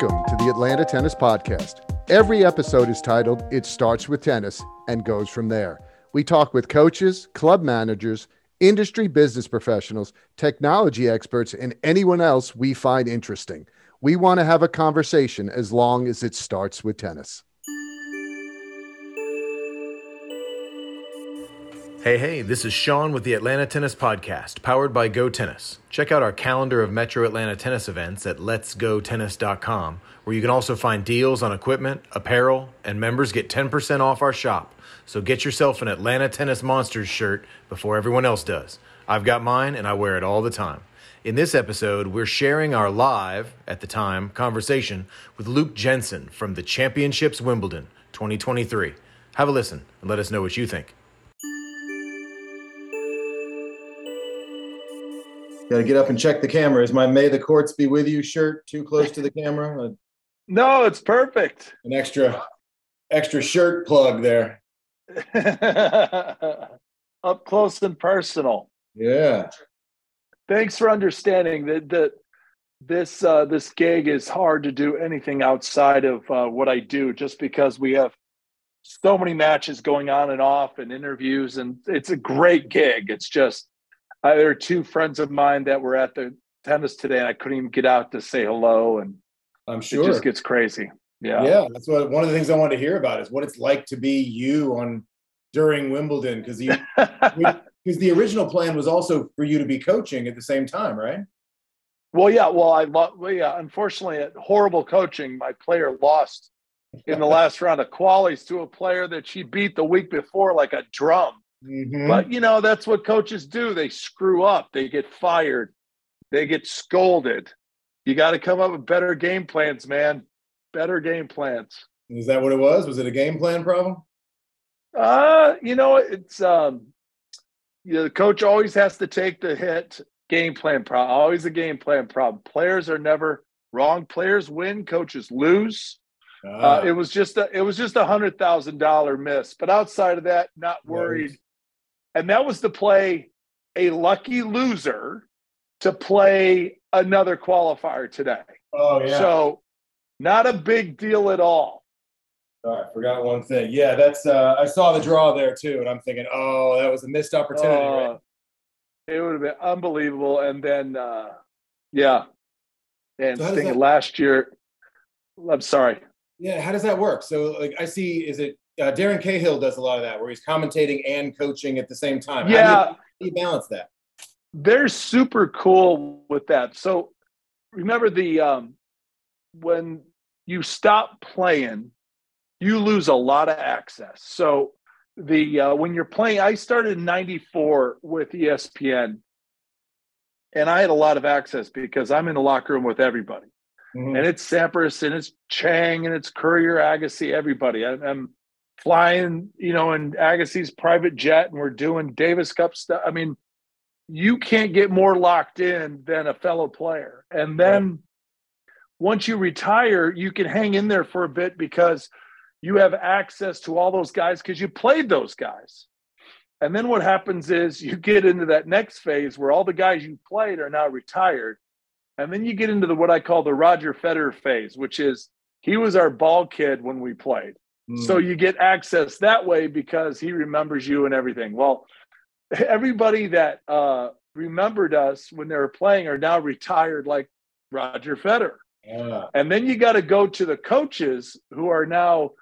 Welcome to the Atlanta Tennis Podcast. Every episode is titled It Starts with Tennis and Goes From There. We talk with coaches, club managers, industry business professionals, technology experts, and anyone else we find interesting. We want to have a conversation as long as it starts with tennis. Hey, hey, this is Shaun with the Atlanta Tennis Podcast, powered by Go Tennis. Check out our calendar of Metro Atlanta tennis events at letsgotennis.com, where you can also find deals on equipment, apparel, and members get 10% off our shop. So get yourself an Atlanta Tennis Monsters shirt before everyone else does. I've got mine and I wear it all the time. In this episode, we're sharing our live, at the time, conversation with Luke Jensen from the Championships Wimbledon 2023. Have a listen and let us know what you think. Got to get up and check the camera. Is my "May the Courts Be with You" shirt too close to the camera? Uh, no, it's perfect. An extra, extra shirt plug there. Up close and personal. Yeah. Thanks for understanding that that this uh, this gig is hard to do anything outside of uh, what I do, just because we have so many matches going on and off and interviews, and it's a great gig. It's just uh, there are two friends of mine that were at the tennis today, and I couldn't even get out to say hello. And I'm sure it just gets crazy. Yeah, yeah. That's what one of the things I wanted to hear about is what it's like to be you on during Wimbledon because you because the original plan was also for you to be coaching at the same time, right? Well, yeah. Well, I love. well, yeah. Unfortunately, horrible coaching. My player lost in the last round of qualies to a player that she beat the week before like a drum. Mm-hmm. But you know, that's what coaches do. They screw up, they get fired, they get scolded. You got to come up with better game plans, man. Better game plans. Is that what it was? Was it a game plan problem? Uh, you know, it's um you know, the coach always has to take the hit. Game plan problem, always a game plan problem. Players are never wrong. Players win, coaches lose. Uh, ah. it was just a it was just a hundred thousand dollar miss. But outside of that, not worried and that was to play a lucky loser to play another qualifier today. Oh yeah. So not a big deal at all. All right, forgot one thing. Yeah, that's uh I saw the draw there too, and I'm thinking, oh, that was a missed opportunity. Uh, right? It would have been unbelievable. And then uh yeah. And so thinking that... last year, I'm sorry. Yeah, how does that work? So like I see is it uh, Darren Cahill does a lot of that, where he's commentating and coaching at the same time. Yeah, how do you, how do you balance that? They're super cool with that. So remember the um, when you stop playing, you lose a lot of access. So the uh, when you're playing, I started in '94 with ESPN, and I had a lot of access because I'm in the locker room with everybody. Mm-hmm. And it's Sampras and it's Chang and it's Courier Agassi, everybody. I, I'm flying, you know, in Agassi's private jet and we're doing Davis Cup stuff. I mean, you can't get more locked in than a fellow player. And then once you retire, you can hang in there for a bit because you have access to all those guys because you played those guys. And then what happens is you get into that next phase where all the guys you played are now retired. And then you get into the what I call the Roger Federer phase, which is he was our ball kid when we played. So mm. you get access that way because he remembers you and everything. Well, everybody that uh, remembered us when they were playing are now retired, like Roger Federer. Yeah. And then you got to go to the coaches who are now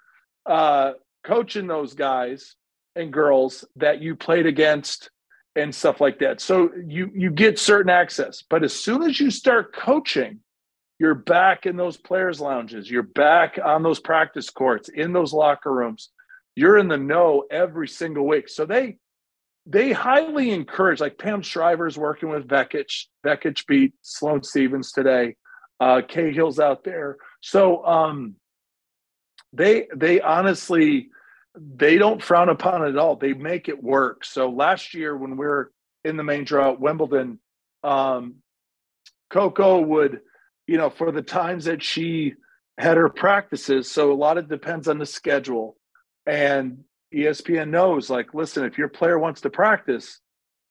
uh, coaching those guys and girls that you played against and stuff like that. So you you get certain access, but as soon as you start coaching, you're back in those players' lounges. You're back on those practice courts, in those locker rooms. You're in the know every single week. So they they highly encourage, like Pam Shriver's working with Vekic. Vekic beat Sloane Stevens today. Uh, Cahill's out there. So um, they they honestly they don't frown upon it at all. They make it work. So last year when we are in the main draw at Wimbledon, um, Coco would you know, for the times that she had her practices. So a lot of depends on the schedule. And ESPN knows, like, listen, if your player wants to practice,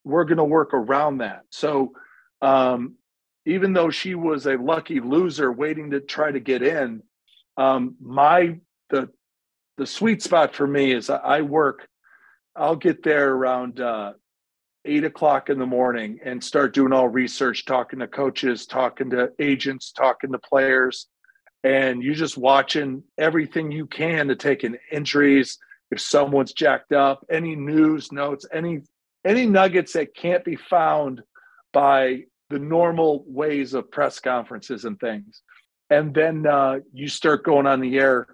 we're going to work around that. So, um, even though she was a lucky loser waiting to try to get in, um, my the the sweet spot for me is I work. I'll get there around uh, eight o'clock in the morning and start doing all research, talking to coaches, talking to agents, talking to players, and you're just watching everything you can to take in injuries. If someone's jacked up, any news notes, any any nuggets that can't be found by the normal ways of press conferences and things. And then uh, you start going on the air.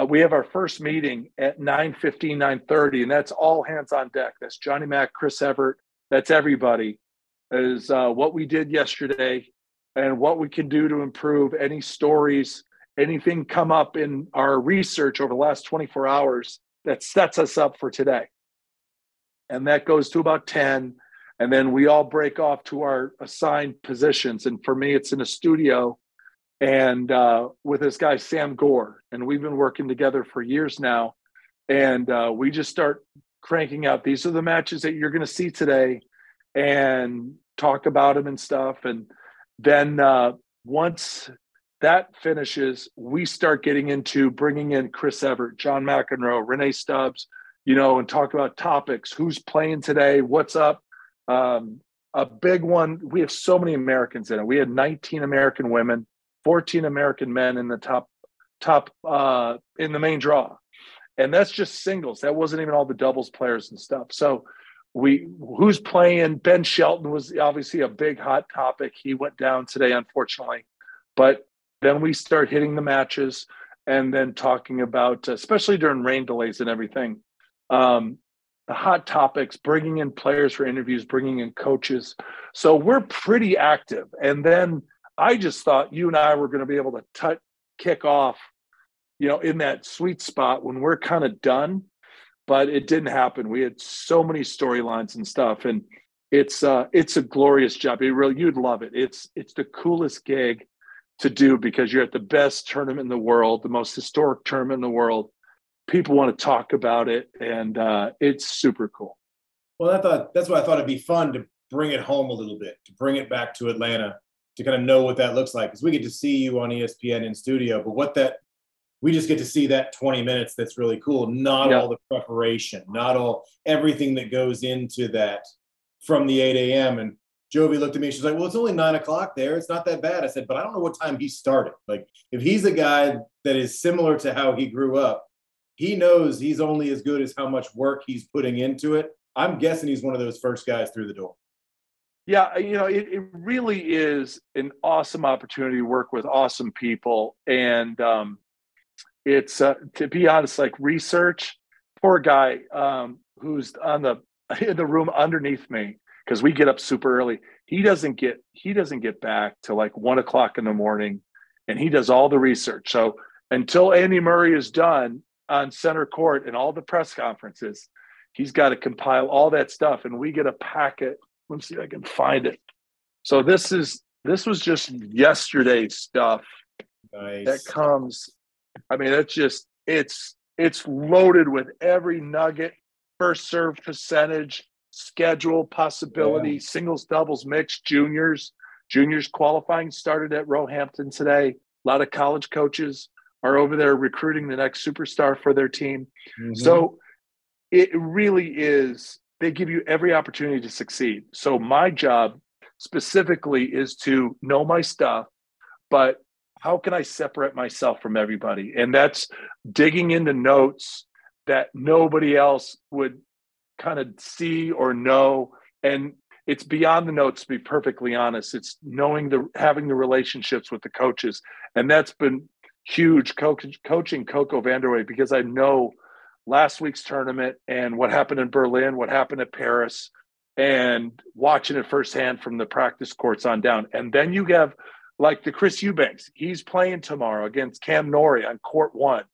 Uh, we have our first meeting at 9 15, 9 30, and that's all hands on deck. That's Johnny Mack, Chris Evert, that's everybody. Is uh, what we did yesterday and what we can do to improve any stories, anything come up in our research over the last 24 hours that sets us up for today. And that goes to about 10 and then we all break off to our assigned positions and for me it's in a studio and uh, with this guy sam gore and we've been working together for years now and uh, we just start cranking out. These are the matches that you're going to see today and talk about them and stuff. And then uh, once that finishes we start getting into bringing in chris evert john mcenroe rennae stubbs you know and talk about topics. Who's playing today? What's up? Um, a big one. We have so many Americans in it. We had 19 American women, 14 American men in the top top uh, in the main draw, and that's just singles. That wasn't even all the doubles players and stuff. So we who's playing? Ben Shelton was obviously a big hot topic. He went down today, unfortunately, but then we start hitting the matches and then talking about, especially during rain delays and everything. Um, the hot topics, bringing in players for interviews, bringing in coaches. So we're pretty active. And then I just thought you and I were going to be able to kick off, you know, in that sweet spot when we're kind of done, but it didn't happen. We had so many storylines and stuff, and it's uh, it's a glorious job. It really, you'd love it. It's it's the coolest gig to do because you're at the best tournament in the world, the most historic tournament in the world people want to talk about it, and uh, it's super cool. Well, I thought that's why I thought it'd be fun to bring it home a little bit, to bring it back to Atlanta, to kind of know what that looks like. Because we get to see you on ESPN in studio, but what that we just get to see that 20 minutes that's really cool not all the preparation not all everything that goes into that from the 8 a.m and jovi looked at me she's like well it's only 9 o'clock there it's not that bad i said but i don't know what time he started like if he's a guy that is similar to how he grew up he knows he's only as good as how much work he's putting into it. I'm guessing he's one of those first guys through the door. Yeah, you know, it, it really is an awesome opportunity to work with awesome people. And um, it's, uh, to be honest, like research, poor guy um, who's on the in the room underneath me because we get up super early. He doesn't get he doesn't get back to like one o'clock in the morning, and he does all the research. So until Andy Murray is done, on center court and all the press conferences. He's got to compile all that stuff, and we get a packet. Let me see if I can find it. So this is this was just yesterday's stuff nice. that comes. I mean, it's just it's it's loaded with every nugget, first serve percentage, schedule possibility, yeah. singles, doubles, mixed, juniors. Juniors qualifying started at Roehampton today. A lot of college coaches are over there recruiting the next superstar for their team. Mm-hmm. So it really is, they give you every opportunity to succeed. So my job specifically is to know my stuff, but how can I separate myself from everybody? And that's digging into notes that nobody else would kind of see or know. And it's beyond the notes to be perfectly honest it's knowing the having the relationships with the coaches and that's been huge coach, coaching Coco Vandeweghe because I know last week's tournament and what happened in Berlin, what happened at Paris, and watching it firsthand from the practice courts on down. And then you have like the Chris Eubanks, he's playing tomorrow against Cam Norrie on court one.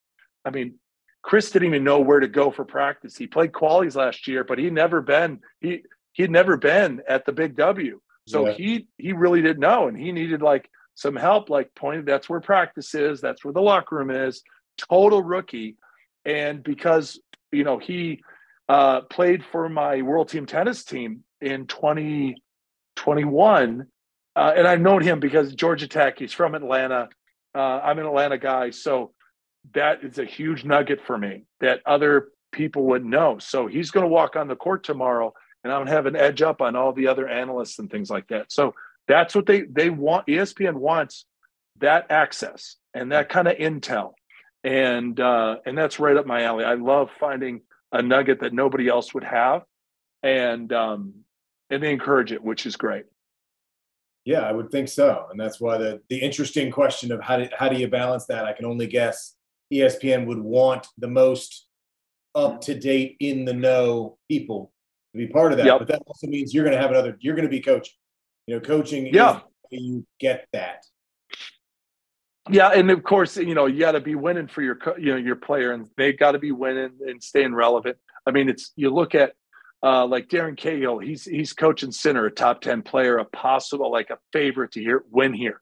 I mean, Chris didn't even know where to go for practice. He played qualies last year, but he never been he he'd never been at the big W. So yeah. he he really didn't know, and he needed like some help, like pointed that's where practice is, that's where the locker room is. Total rookie, and because you know he uh, played for my world team tennis team in 2021, uh, and I've known him because Georgia Tech. He's from Atlanta. Uh, I'm an Atlanta guy, so that is a huge nugget for me that other people would know. So he's going to walk on the court tomorrow, and I'm going to have an edge up on all the other analysts and things like that. So that's what they they want. ESPN wants that access and that kind of intel, and uh, and that's right up my alley. I love finding a nugget that nobody else would have, and um, and they encourage it, which is great. Yeah, I would think so, and that's why the the interesting question of how do how do you balance that? I can only guess ESPN would want the most up to date, in the know people to be part of that. Yep. But that also means you're going to have another. You're going to be coaching. You know, coaching. Yeah, you get that. Yeah, and of course, you know, you got to be winning for your, you know, your player, and they've got to be winning and staying relevant. I mean, it's you look at uh, like Darren Cahill, he's he's coaching center, a top ten player, a possible like a favorite to hear win here.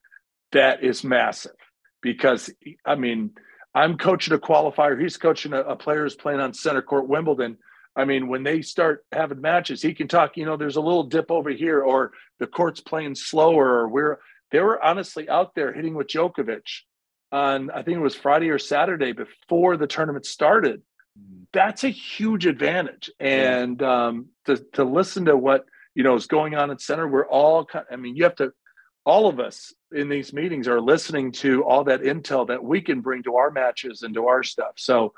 That is massive because I mean, I'm coaching a qualifier. He's coaching a, a player who's playing on center court Wimbledon. I mean, when they start having matches, he can talk. You know, there's a little dip over here, or the court's playing slower, or we're they were honestly out there hitting with Djokovic on I think it was Friday or Saturday before the tournament started. That's a huge advantage, and um, to to listen to what you know is going on in center, we're all. I mean, you have to. All of us in these meetings are listening to all that intel that we can bring to our matches and to our stuff. So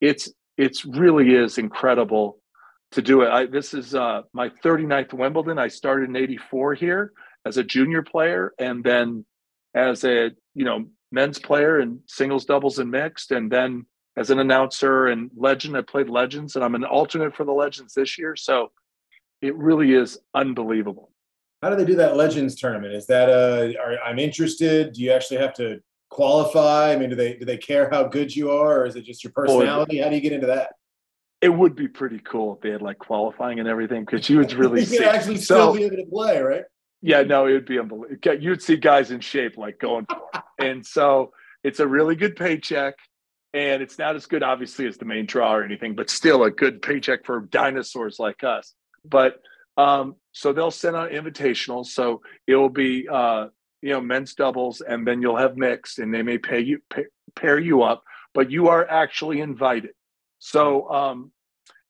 it's it's really is incredible to do it. I, this is uh, my 39th Wimbledon. I started in '84 here as a junior player and then as a you know men's player and singles doubles and mixed and then as an announcer and legend i played legends and i'm an alternate for the legends this year so it really is unbelievable how do they do that legends tournament is that uh are, i'm interested do you actually have to qualify i mean do they do they care how good you are or is it just your personality Boy, how do you get into that it would be pretty cool if they had like qualifying and everything because you would really you actually still so, be able to play right yeah, no, it would be unbelievable. You'd see guys in shape like going for it. and so it's a really good paycheck. And it's not as good, obviously, as the main draw or anything, but still a good paycheck for dinosaurs like us. But um, so they'll send out invitationals. So it will be, uh, you know, men's doubles, and then you'll have mixed, and they may pay you pay, pair you up, but you are actually invited. So um,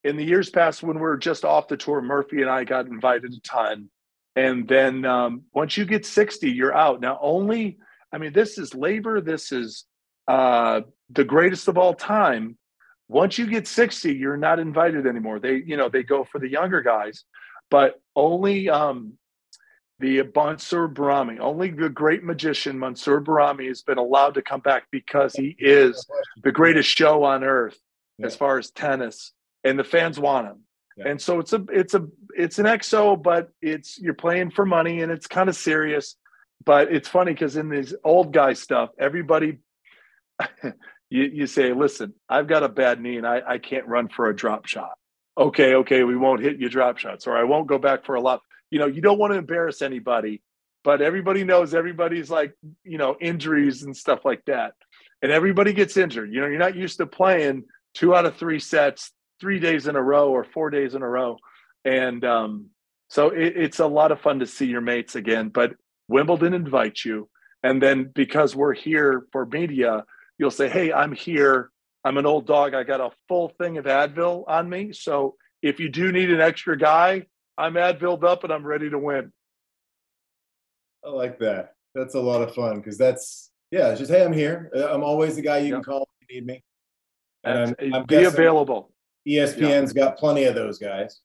in the years past, when we are just off the tour, Murphy and I got invited a ton and then um, once you get 60 you're out now only i mean this is labor this is uh, the greatest of all time once you get 60 you're not invited anymore they you know they go for the younger guys but only um, the Mansour Bahrami, only the great magician Mansour Bahrami has been allowed to come back because he is the greatest show on earth yeah. as far as tennis, and the fans want him. And so it's a it's a it's an exo, but it's you're playing for money and it's kind of serious. But it's funny because in this old guy stuff, everybody you, you say, listen, I've got a bad knee and I, I can't run for a drop shot. Okay, okay, we won't hit you drop shots, or I won't go back for a lot. You know, you don't want to embarrass anybody, but everybody knows everybody's like, you know, injuries and stuff like that. And everybody gets injured. You know, you're not used to playing two out of three sets three days in a row or four days in a row. And um, so it, it's a lot of fun to see your mates again. But Wimbledon invites you. And then because we're here for media, you'll say, Hey, I'm here. I'm an old dog. I got a full thing of Advil on me. So if you do need an extra guy, I'm Advilled up and I'm ready to win. I like that. That's a lot of fun because that's, yeah, it's just, hey, I'm here. Uh, I'm always the guy you can call if you need me. And I'm, I'm be available. ESPN's yeah. got plenty of those guys.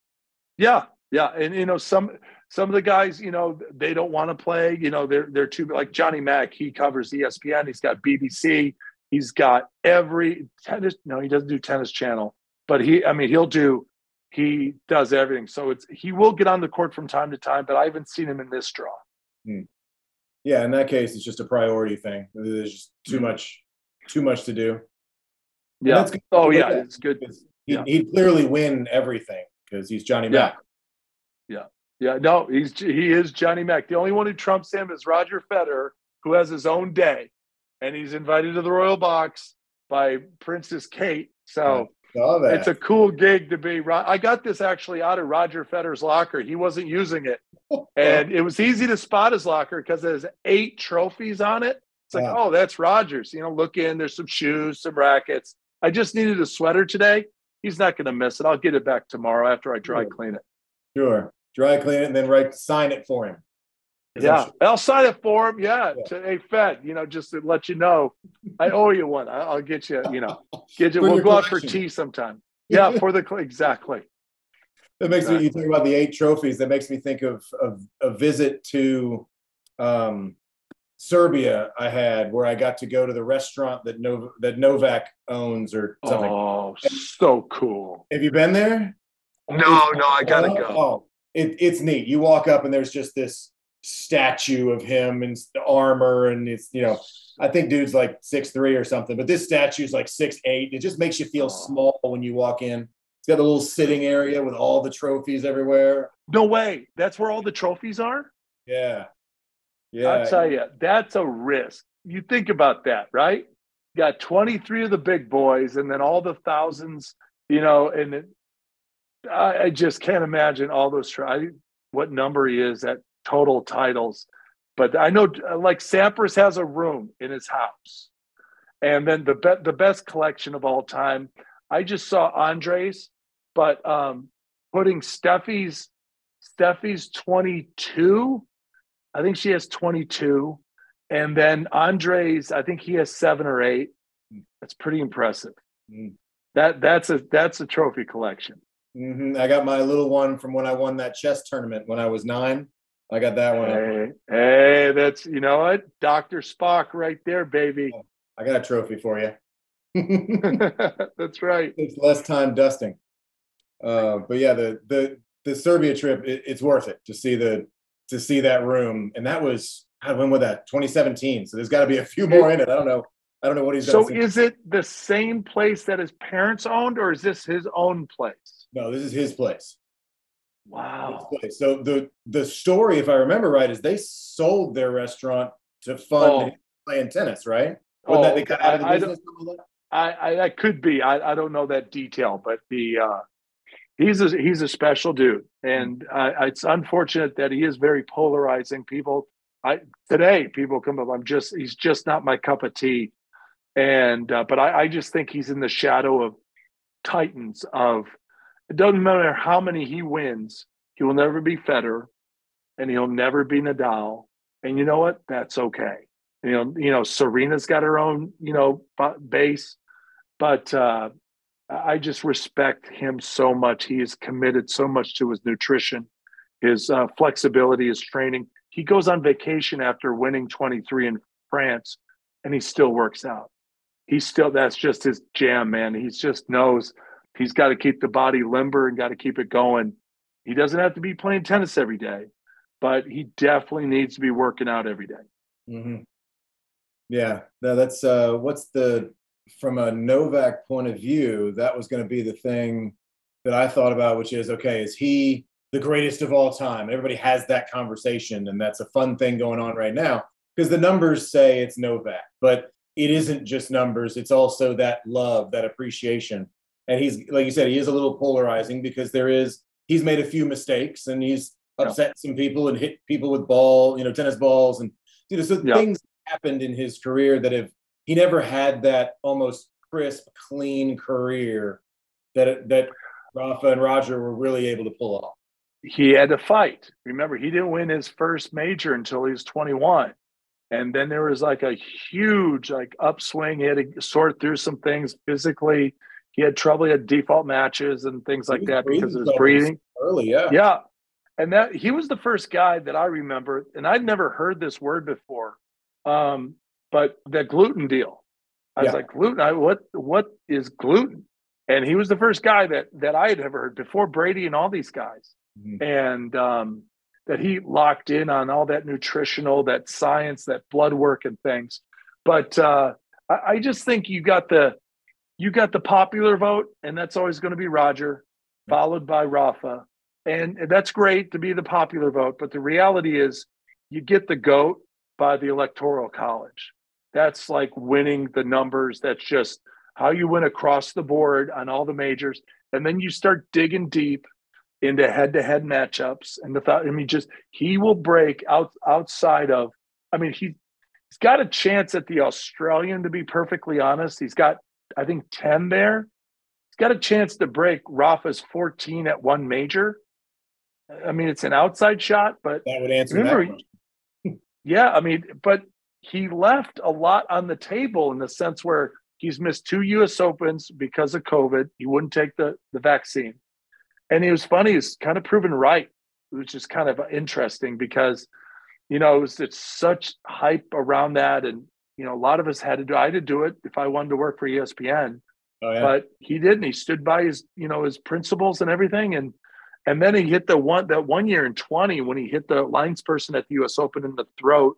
Yeah, yeah, and you know some some of the guys, you know, they don't want to play. You know, they're they're too like Johnny Mack. He covers ESPN. He's got BBC. He's got every tennis. No, he doesn't do Tennis Channel, but he. I mean, he'll do. He does everything. So it's he will get on the court from time to time, but I haven't seen him in this draw. Hmm. Yeah, in that case, it's just a priority thing. There's just too mm-hmm. much, too much to do. Yeah. Oh yeah, it's good he, yeah. he'd clearly win everything because he's Johnny Mack. Yeah. yeah, yeah. No, he's he is Johnny Mack. The only one who trumps him is Roger Federer, who has his own day, and he's invited to the Royal Box by Princess Kate. So it's a cool gig to be. I got this actually out of Roger Federer's locker. He wasn't using it, and it was easy to spot his locker because there's eight trophies on it. It's like, Yeah. oh, that's Rogers. You know, look in. There's some shoes, some rackets. I just needed a sweater today. He's not going to miss it. I'll get it back tomorrow after I dry Good. clean it. Sure. Dry clean it and then write sign it for him. 'Cause I'm Yeah, sure- I'll sign it for him. Yeah, Yeah. to a Fed, you know, just to let you know, I owe you one. I- I'll get you. You know, get you. We'll your go out for tea sometime. Yeah, for the cl- exactly. That makes me you think about the eight trophies. That makes me think of of a visit to um, Serbia I had where I got to go to the restaurant that Nov- that Novak owns or something. Oh, so cool. Have you been there? No, no, I gotta Oh, go. Oh, it, it's neat. You walk up and there's just this statue of him and s- armor, and it's you know, I think dude's like six three or something, but this statue's like six eight. It just makes you feel small when you walk in. It's got a little sitting area with all the trophies everywhere. No way. That's where all the trophies are. Yeah, yeah. I'll tell you, that's a risk. You think about that, right? You got 23 of the big boys and then all the thousands, you know, and it, I, I just can't imagine all those, tri- what number he is at total titles. But I know uh, like Sampras has a room in his house. And then the, be- the best collection of all time, I just saw Andres, but um, putting Steffi's, Steffi's 22 I think she has 22. And then Andres, I think he has seven or eight. That's pretty impressive. Mm. That that's a that's a trophy collection. hmm I got my little one from when I won that chess tournament when I was nine. I got that one. Hey, hey, that's you know what? Dr. Spock right there, baby. I got a trophy for you. that's right. it's less time dusting. Uh, but yeah, the the the Serbia trip, it, it's worth it to see the to see that room, and that was God, when was that? 2017. So there's got to be a few more in it. I don't know. I don't know what he's So is it the same place that his parents owned, or is this his own place? no, this is his place. Wow. So the the story, if I remember right, is they sold their restaurant to fund Oh. playing tennis, right? Or that they got out of the I- business. I, I that could be. I, I don't know that detail, but the uh, he's a he's a special dude, and uh, it's unfortunate that he is very polarizing. People, I today people come up. I'm just he's just not my cup of tea, and uh, but I, I just think he's in the shadow of titans. Of it doesn't matter how many he wins, he will never be Federer, and he'll never be Nadal. And you know what? That's okay. You know, you know, Serena's got her own, you know, base, but uh, I just respect him so much. He is committed so much to his nutrition, his uh, flexibility, his training. He goes on vacation after winning 23 in France, and he still works out. He's still that's just his jam, man. He just knows he's got to keep the body limber and got to keep it going. He doesn't have to be playing tennis every day, but he definitely needs to be working out every day. hmm Yeah, no, that's uh, what's the from a Novak point of view, that was going to be the thing that I thought about, which is okay, is he the greatest of all time? Everybody has that conversation, and that's a fun thing going on right now because the numbers say it's Novak, but it isn't just numbers; it's also that love, that appreciation. And he's like you said, he is a little polarizing because there is he's made a few mistakes and he's Yeah. upset some people and hit people with ball, you know, tennis balls and you know, so Yeah. things happened in his career that have he never had that almost crisp, clean career that that Rafa and Roger were really able to pull off. he had to fight. Remember, he didn't win his first major until he was 21. And then there was like a huge like upswing. He had to sort through some things physically. He had trouble, he had default matches and things like that because of his breathing. Early, yeah. Yeah. And that he was the first guy that I remember, and I'd never heard this word before. Um, but the gluten deal. I was like, gluten, I, what what is gluten? And he was the first guy that that I had ever heard before Brady and all these guys Mhm. and um, that he locked in on all that nutritional, that science, that blood work and things. But uh, I, I just think you got the you got the popular vote, and that's always going to be Roger, followed by Rafa, and that's great to be the popular vote. But the reality is, you get the goat by the electoral college. That's like winning the numbers. That's just how you win across the board on all the majors, and then you start digging deep into head-to-head matchups and the thought. I mean, just he will break out outside of. I mean, he he's got a chance at the Australian. To be perfectly honest, he's got I think ten there. He's got a chance to break Rafa's fourteen at one major. I mean, it's an outside shot, but that would answer remember, that. yeah, I mean, but he left a lot on the table in the sense where he's missed two U.S. Opens because of COVID. He wouldn't take the the vaccine, and he was funny. He's kind of proven right, which is kind of interesting because you know it was it's such hype around that, and you know a lot of us had to do. I had to do it if I wanted to work for ESPN, oh, yeah. but he didn't. He stood by his you know his principles and everything, and and then he hit the one that one year in 20 when he hit the lines person at the US Open in the throat.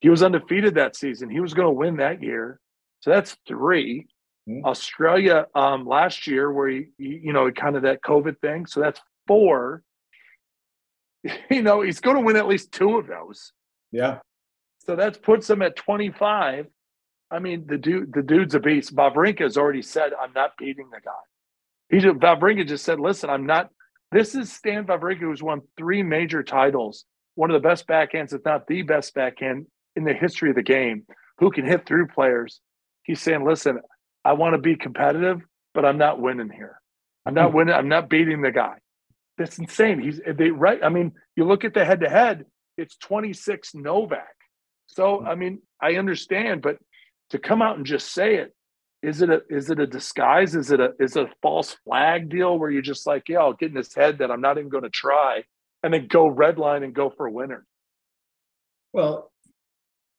He was undefeated that season. He was going to win that year. So that's 3 mm-hmm. Australia um, last year, where he, he, you know, kind of that COVID thing. So that's four. You know, he's going to win at least two of those. Yeah. So that puts him at 25. I mean, the dude, the dude's a beast. Wawrinka has already said, "I'm not beating the guy." He just, Wawrinka just said, "Listen, I'm not this is Stan Wawrinka, who's won three major titles, one of the best backhands, if not the best backhand in the history of the game, who can hit through players. He's saying, listen, I want to be competitive, but I'm not winning here. I'm not hmm. winning. I'm not beating the guy. That's insane. He's they right. I mean, you look at the head to head, it's 26 Novak. So. I mean, I understand, but to come out and just say it, is it a is it a disguise? Is it a is it a false flag deal where you're just like, yeah, I'll get in his head that I'm not even going to try, and then go red line and go for a winner? Well,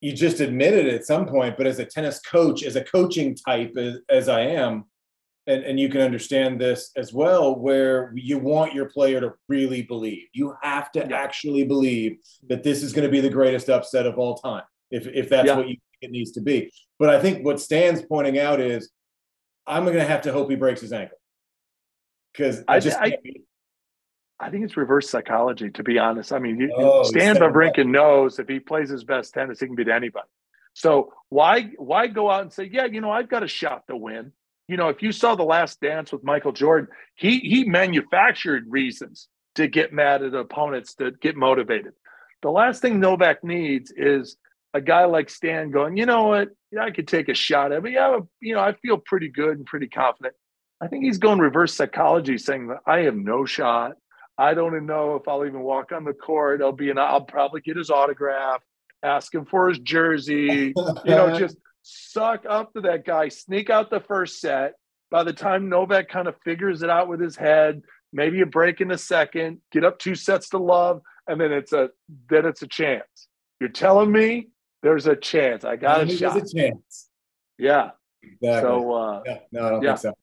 you just admitted it at some point, but as a tennis coach, as a coaching type as, as I am, and, and you can understand this as well, where you want your player to really believe. You have to yeah. actually believe that this is going to be the greatest upset of all time. If if that's yeah. what you think it needs to be. But I think what Stan's pointing out is I'm going to have to hope he breaks his ankle because I, just I, I, think it's reverse psychology. To be honest, I mean, oh, Stan Wawrinka knows if he plays his best tennis, he can beat anybody. So why why go out and say, yeah, you know, I've got a shot to win. You know, if you saw the last dance with Michael Jordan, he he manufactured reasons to get mad at opponents to get motivated. The last thing Novak needs is a guy like Stan going, you know what, yeah, I could take a shot at it. But yeah, you know, I feel pretty good and pretty confident. I think he's going reverse psychology, saying that I have no shot. I don't even know if I'll even walk on the court. I'll be an, I'll probably get his autograph, ask him for his jersey, you know, just suck up to that guy, sneak out the first set. By the time Novak kind of figures it out with his head, maybe a break in the second, get up two sets to love, and then it's a then it's a chance. You're telling me there's a chance. I got a shot. There's a chance. Yeah. Exactly. So uh, yeah, no, I don't yeah. think so.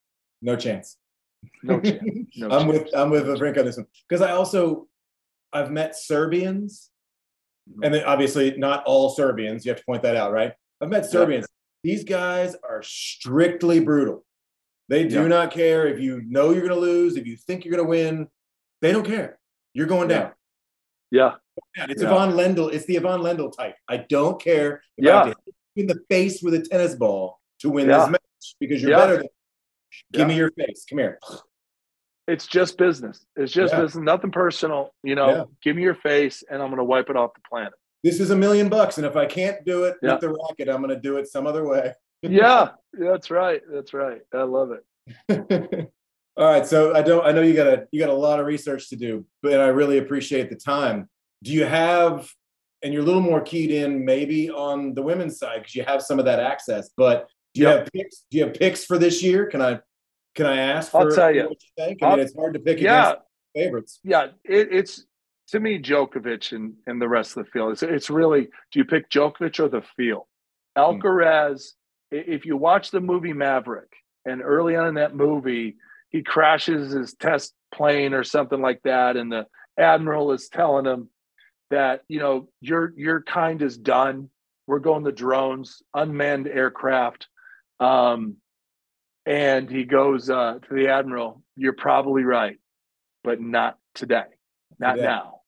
No chance. No chance. No I'm chance. with I'm with a drink on this one because I also I've met Serbians, mm-hmm. and then obviously not all Serbians. You have to point that out, right? I've met Serbians. Yeah. These guys are strictly brutal. They do yeah. not care if you know you're going to lose, if you think you're going to win. They don't care. You're going down. Yeah. Yeah, it's. Ivan Lendl. It's the Ivan Lendl type. I don't care if yeah. I have to in the face with a tennis ball to win this match because you're better than. Give me your face. Come here. It's just business. It's just business. Nothing personal. You know, give me your face, and I'm going to wipe it off the planet. This is a million bucks, and if I can't do it with the rocket, I'm going to do it some other way. yeah, that's right. That's right. I love it. All right, so I don't. I know you got a you got a lot of research to do, but I really appreciate the time do you have and you're a little more keyed in maybe on the women's side because you have some of that access but do you yep. have picks do you have picks for this year can i can i ask i'll tell you, what you think i mean it's hard to pick yeah favorites yeah it, it's to me Djokovic and, and the rest of the field it's, it's really do you pick Djokovic or the field hmm. Alcaraz if you watch the movie Maverick and early on in that movie he crashes his test plane or something like that and the admiral is telling him that you know your your kind is done. We're going the drones, unmanned aircraft. Um, and he goes uh, to the admiral. You're probably right, but not today, not today. now.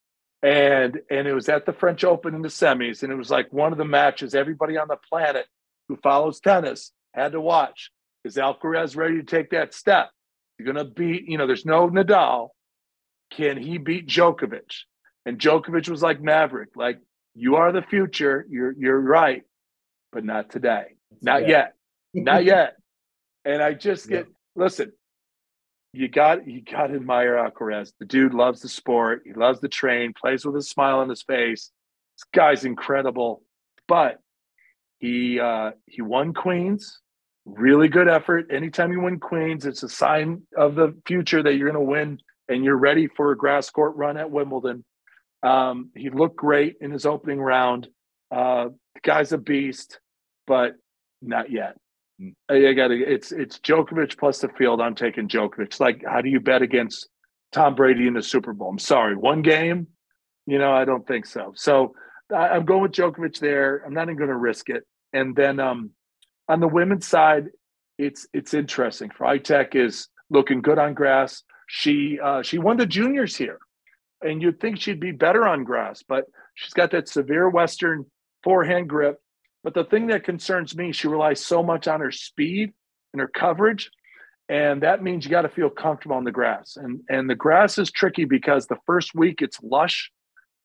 And and it was at the French Open in the semis, and it was like one of the matches everybody on the planet who follows tennis had to watch. Is Alcaraz ready to take that step? You're going to beat, you know, there's no Nadal. can he beat Djokovic? And Djokovic was like Maverick, like you are the future. You're you're right, but not today, not yet, not yet. And I just get yeah. listen. You got you got to admire Alcaraz. The dude loves the sport. He loves the train. Plays with a smile on his face. This guy's incredible. But he uh, he won Queens. Really good effort. Anytime you win Queens, it's a sign of the future that you're going to win and you're ready for a grass court run at Wimbledon. Um, he looked great in his opening round. Uh, the guy's a beast, but not yet. I, got to. It's it's Djokovic plus the field. I'm taking Djokovic. Like, how do you bet against Tom Brady in the Super Bowl? I'm sorry, one game. You know, I don't think so. So I, am going with Djokovic there. I'm not even going to risk it. And then um, on the women's side, it's it's interesting. Swiatek is looking good on grass. She uh, she won the juniors here, and you'd think she'd be better on grass, but she's got that severe Western forehand grip. But the thing that concerns me, she relies so much on her speed and her coverage, and that means you got to feel comfortable on the grass. And and the grass is tricky because the first week it's lush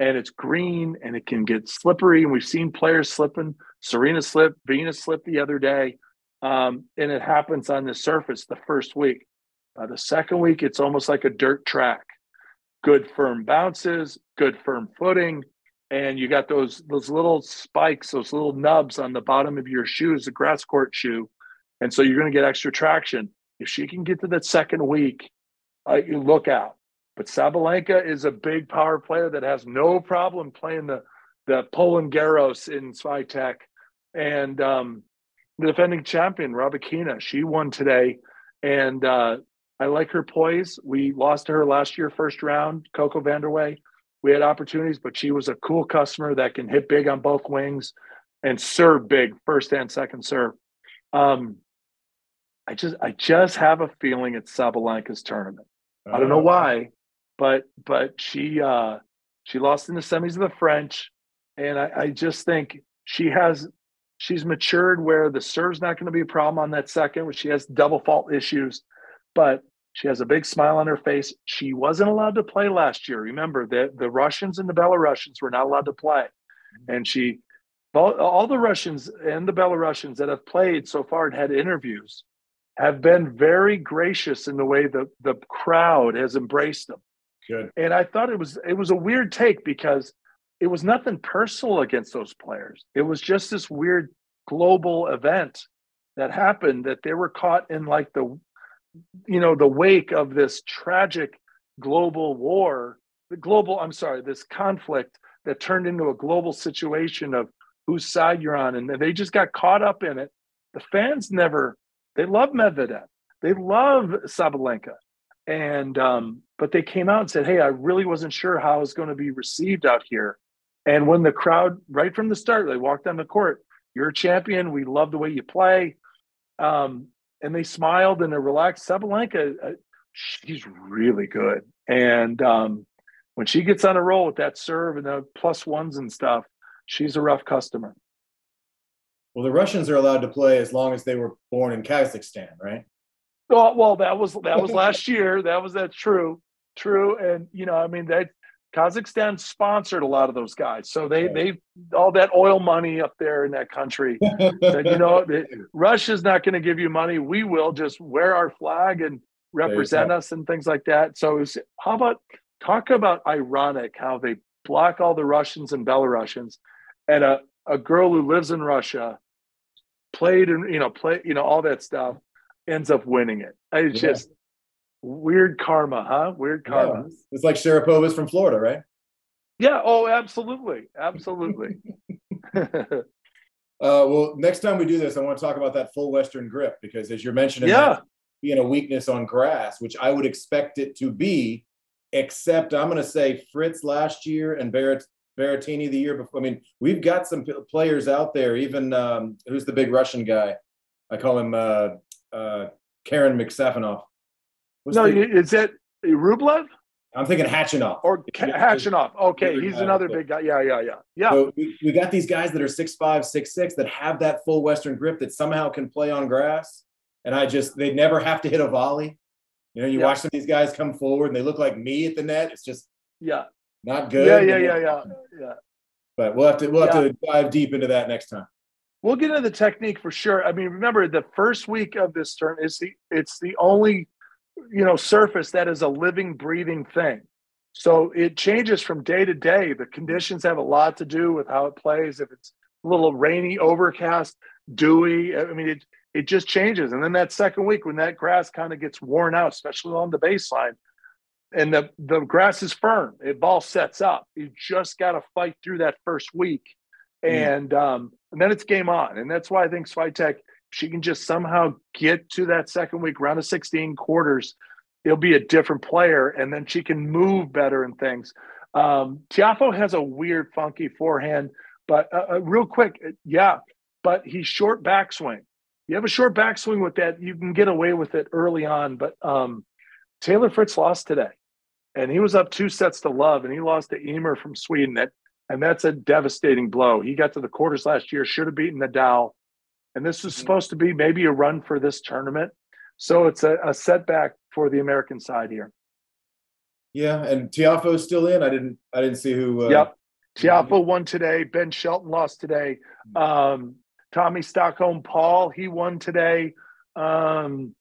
and it's green and it can get slippery. And we've seen players slipping. Serena slipped, Venus slipped the other day. Um, and it happens on the surface the first week. Uh, the second week, it's almost like a dirt track. Good firm bounces, good firm footing, and you got those those little spikes, those little nubs on the bottom of your shoes, the grass court shoe, and so you're going to get extra traction. If she can get to that second week, uh, you look out. But Sabalenka is a big power player that has no problem playing the the Roland Garros in Swiatek. And um, the defending champion, Rybakina, she won today. And uh, I like her poise. We lost to her last year, first round, Coco Vandeweghe. We had opportunities, but she was a cool customer that can hit big on both wings and serve big, first and second serve. Um, I just I just have a feeling it's Sabalenka's tournament. I don't know uh, why, but but she uh, she lost in the semis of the French, and I, I just think she has she's matured where the serve's not going to be a problem on that second, where she has double fault issues, but she has a big smile on her face. She wasn't allowed to play last year. Remember that the Russians and the Belarusians were not allowed to play, mm-hmm. and she all, all the Russians and the Belarusians that have played so far and had interviews have been very gracious in the way the the crowd has embraced them. Good. And I thought it was it was a weird take because it was nothing personal against those players. It was just this weird global event that happened that they were caught in like the you know the wake of this tragic global war, the global I'm sorry, this conflict that turned into a global situation of whose side you're on and they just got caught up in it. The fans never they love Medvedev. They love Sabalenka. And um, but they came out and said, "Hey, I really wasn't sure how I was going to be received out here." And when the crowd, right from the start, they walked on the court, "You're a champion. We love the way you play," um, and they smiled and they're relaxed. Sabalenka, uh, she's really good, and um, when she gets on a roll with that serve and the plus ones and stuff, she's a rough customer. Well, the Russians are allowed to play as long as they were born in Kazakhstan, right? Well, well, that was that was last year. That was that true, true, and you know, I mean, that Kazakhstan sponsored a lot of those guys, so they they all that oil money up there in that country. said, you know, Russia's not going to give you money. We will just wear our flag and represent us and things like that. So, was, how about talk about ironic how they block all the Russians and Belarusians, and a a girl who lives in Russia played and you know play you know all that stuff ends up winning it. It's yeah. just weird karma, huh? Weird karma. Yeah. It's like Sharapova's from Florida, right? Yeah. Oh, absolutely, absolutely. uh, well, next time we do this, I want to talk about that full Western grip because, as you're mentioning, yeah, being a weakness on grass, which I would expect it to be, except I'm going to say Fritz last year and Barrett. Berrettini the year before. I mean, we've got some players out there. Even um, who's the big Russian guy? I call him uh, uh, Karen McSafanov. No, the, is that Rublev? I'm thinking Khachanov. Or Khachanov. Okay, he's another big guy. Yeah, yeah, yeah. Yeah. So we, we got these guys that are six five, six six that have that full Western grip that somehow can play on grass. And I just, they never have to hit a volley. You know, you Yeah. watch some of these guys come forward and they look like me at the net. It's just Yeah. not good. Yeah, yeah, yeah, yeah, yeah. But we'll have to we'll have Yeah. to dive deep into that next time. We'll get into the technique for sure. I mean, remember the first week of this term is the it's the only you know surface that is a living, breathing thing. So it changes from day to day. The conditions have a lot to do with how it plays. If it's a little rainy, overcast, dewy, I mean it it just changes. And then that second week when that grass kind of gets worn out, especially on the baseline, and the the grass is firm, it ball sets up. You just got to fight through that first week, and um, and then it's game on. And that's why I think Swiatek, she can just somehow get to that second week, round of 16 quarters, it'll be a different player, and then she can move better and things. Um, Tiafoe has a weird, funky forehand, but uh, uh, real quick, uh, yeah, but he's short backswing. You have a short backswing with that, you can get away with it early on. But um, Taylor Fritz lost today, and he was up two sets to love, and he lost to Ymer from Sweden. That and that's a devastating blow. He got to the quarters last year, should have beaten Nadal, and this was supposed to be maybe a run for this tournament. So it's a, a setback for the American side here. Yeah, and Tiafoe's still in. I didn't I didn't see who. Uh, Yep. Tiafoe won today. Ben Shelton lost today. Um, Tommy Stockholm Paul, he won today. Um,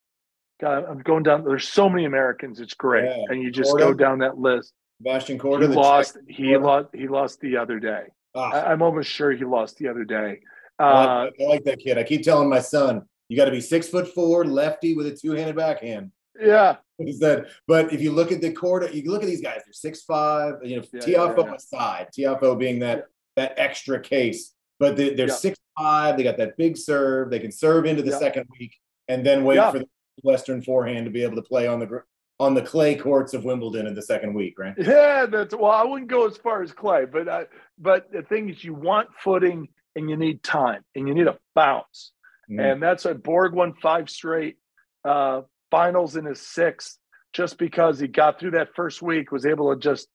God, I'm going down. There's so many Americans. It's great. Yeah. And you just Korda. go down that list. Sebastian He lost. Czech- He Korda. lost. He lost the other day. Ah, I, I'm almost sure he lost the other day. I Uh, like, I like that kid. I keep telling my son, you got to be six foot four, lefty with a two handed backhand. yeah. He said, but if you look at the Korda, you look at these guys, they're six five. You know, Yeah, Tiafoe yeah, yeah. aside, Tiafoe being that that extra case, but they, they're Yeah. six five. They got that big serve. They can serve into the second week and then wait for the Western forehand to be able to play on the on the clay courts of Wimbledon in the second week, right? Yeah, that's well. I wouldn't go as far as Clay, but I, but the thing is, you want footing and you need time and you need a bounce, Mm. and that's a Borg won five straight uh, finals in his sixth, just because he got through that first week, was able to just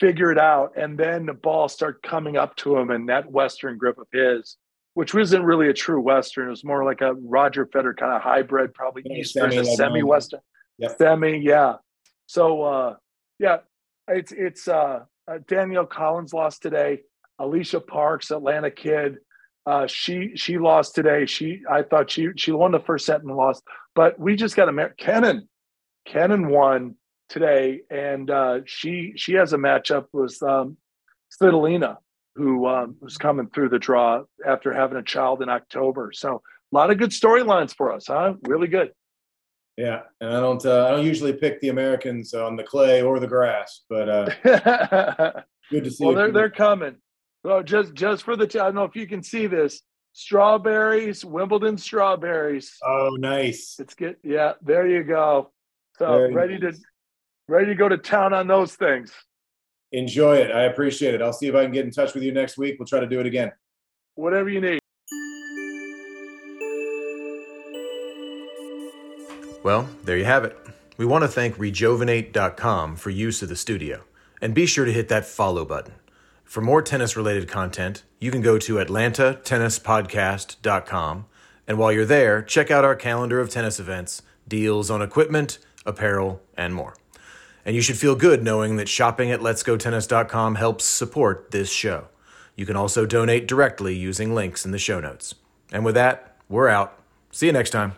figure it out, and then the ball started coming up to him, and that Western grip of his, which wasn't really a true Western, it was more like a Roger Federer kind of hybrid, probably Yeah, Eastern, semi, a semi Western. Yep. Semi, yeah. So uh yeah, it's it's uh, uh Danielle Collins lost today. Alycia Parks, Atlanta kid. Uh she she lost today. She I thought she she won the first set and lost, but we just got a Mer- Kenin. Kenin won today, and uh she she has a matchup with um Svitolina, who um was coming through the draw after having a child in October. So a lot of good storylines for us, huh? Really good. Yeah, and I don't uh, I don't usually pick the Americans on the clay or the grass, but uh, good to see. well, they're they're coming. So just just for the, I don't know if you can see this. Strawberries, Wimbledon strawberries. oh, nice. It's good. Yeah, there you go. So Very ready nice. to ready to go to town on those things. Enjoy it. I appreciate it. I'll see if I can get in touch with you next week. We'll try to do it again. Whatever you need. Well, there you have it. We want to thank regeovinate.com for use of the studio. And be sure to hit that follow button. For more tennis related content, you can go to atlantatennispodcast.com. And while you're there, check out our calendar of tennis events, deals on equipment, apparel, and more. And you should feel good knowing that shopping at letsgotennis.com helps support this show. You can also donate directly using links in the show notes. And with that, we're out. See you next time.